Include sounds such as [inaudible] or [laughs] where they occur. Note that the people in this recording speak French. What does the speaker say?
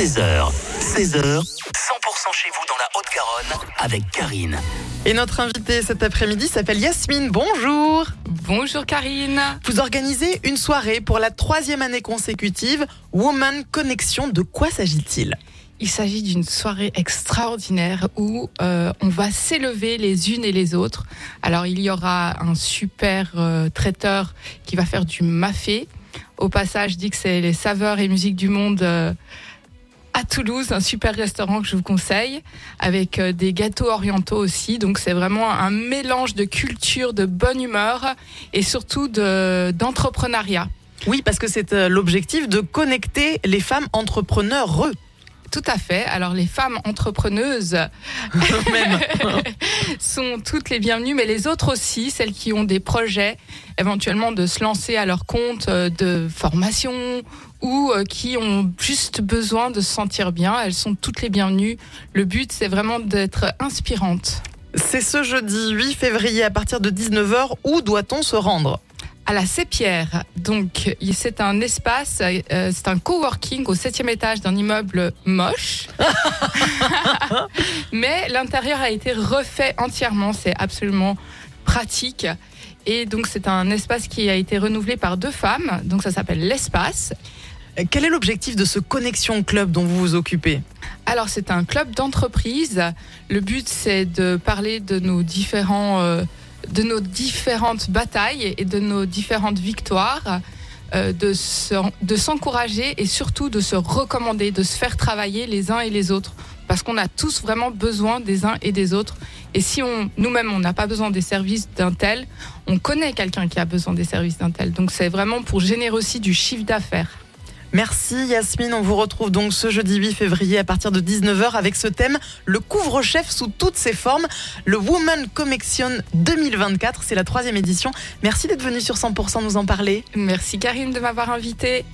16h, 16h, 100% chez vous dans la Haute-Garonne avec Karine. Et notre invitée cet après-midi s'appelle Yasmine. Bonjour. Bonjour Karine. Vous organisez une soirée pour la troisième année consécutive. Woman Connection. De quoi s'agit-il? Il s'agit d'une soirée extraordinaire où euh, on va s'élever les unes et les autres. Alors il y aura un super euh, traiteur qui va faire du mafé. Au passage, je dis que c'est les saveurs et musiques du monde. euh, à Toulouse, un super restaurant que je vous conseille, avec euh, des gâteaux orientaux aussi. Donc c'est vraiment un mélange de culture, de bonne humeur et surtout de- d'entrepreneuriat. Oui, parce que c'est euh, l'objectif de connecter les femmes entrepreneurs. Tout à fait. Alors les femmes entrepreneuses [laughs] [laughs] sont toutes les bienvenues, mais les autres aussi, celles qui ont des projets, éventuellement de se lancer à leur compte euh, de formation ou euh, qui ont juste besoin de se sentir bien, elles sont toutes les bienvenues. Le but, c'est vraiment d'être inspirante. C'est ce jeudi 8 février à partir de 19h. Où doit-on se rendre? À la Sépierre, donc c'est un espace, euh, c'est un coworking au septième étage d'un immeuble moche, [laughs] mais l'intérieur a été refait entièrement. C'est absolument pratique. Et donc c'est un espace qui a été renouvelé par deux femmes. Donc ça s'appelle l'espace. Euh, Quel est l'objectif de ce Connexion Club dont vous vous occupez? Alors c'est un club d'entreprise. Le but c'est de parler de nos différents, euh, de nos différentes batailles et de nos différentes victoires, euh, de se- de s'encourager et surtout de se recommander, de se faire travailler les uns et les autres, parce qu'on a tous vraiment besoin des uns et des autres. Et si on nous-mêmes on n'a pas besoin des services d'un tel, on connaît quelqu'un qui a besoin des services d'un tel. Donc c'est vraiment pour générer aussi du chiffre d'affaires. Merci Yasmine, on vous retrouve donc ce jeudi 8 février à partir de 19h avec ce thème, le couvre-chef sous toutes ses formes, le Woman Connection 2024, c'est la troisième édition. Merci d'être venu sur 100% nous en parler. Merci Karine de m'avoir invitée.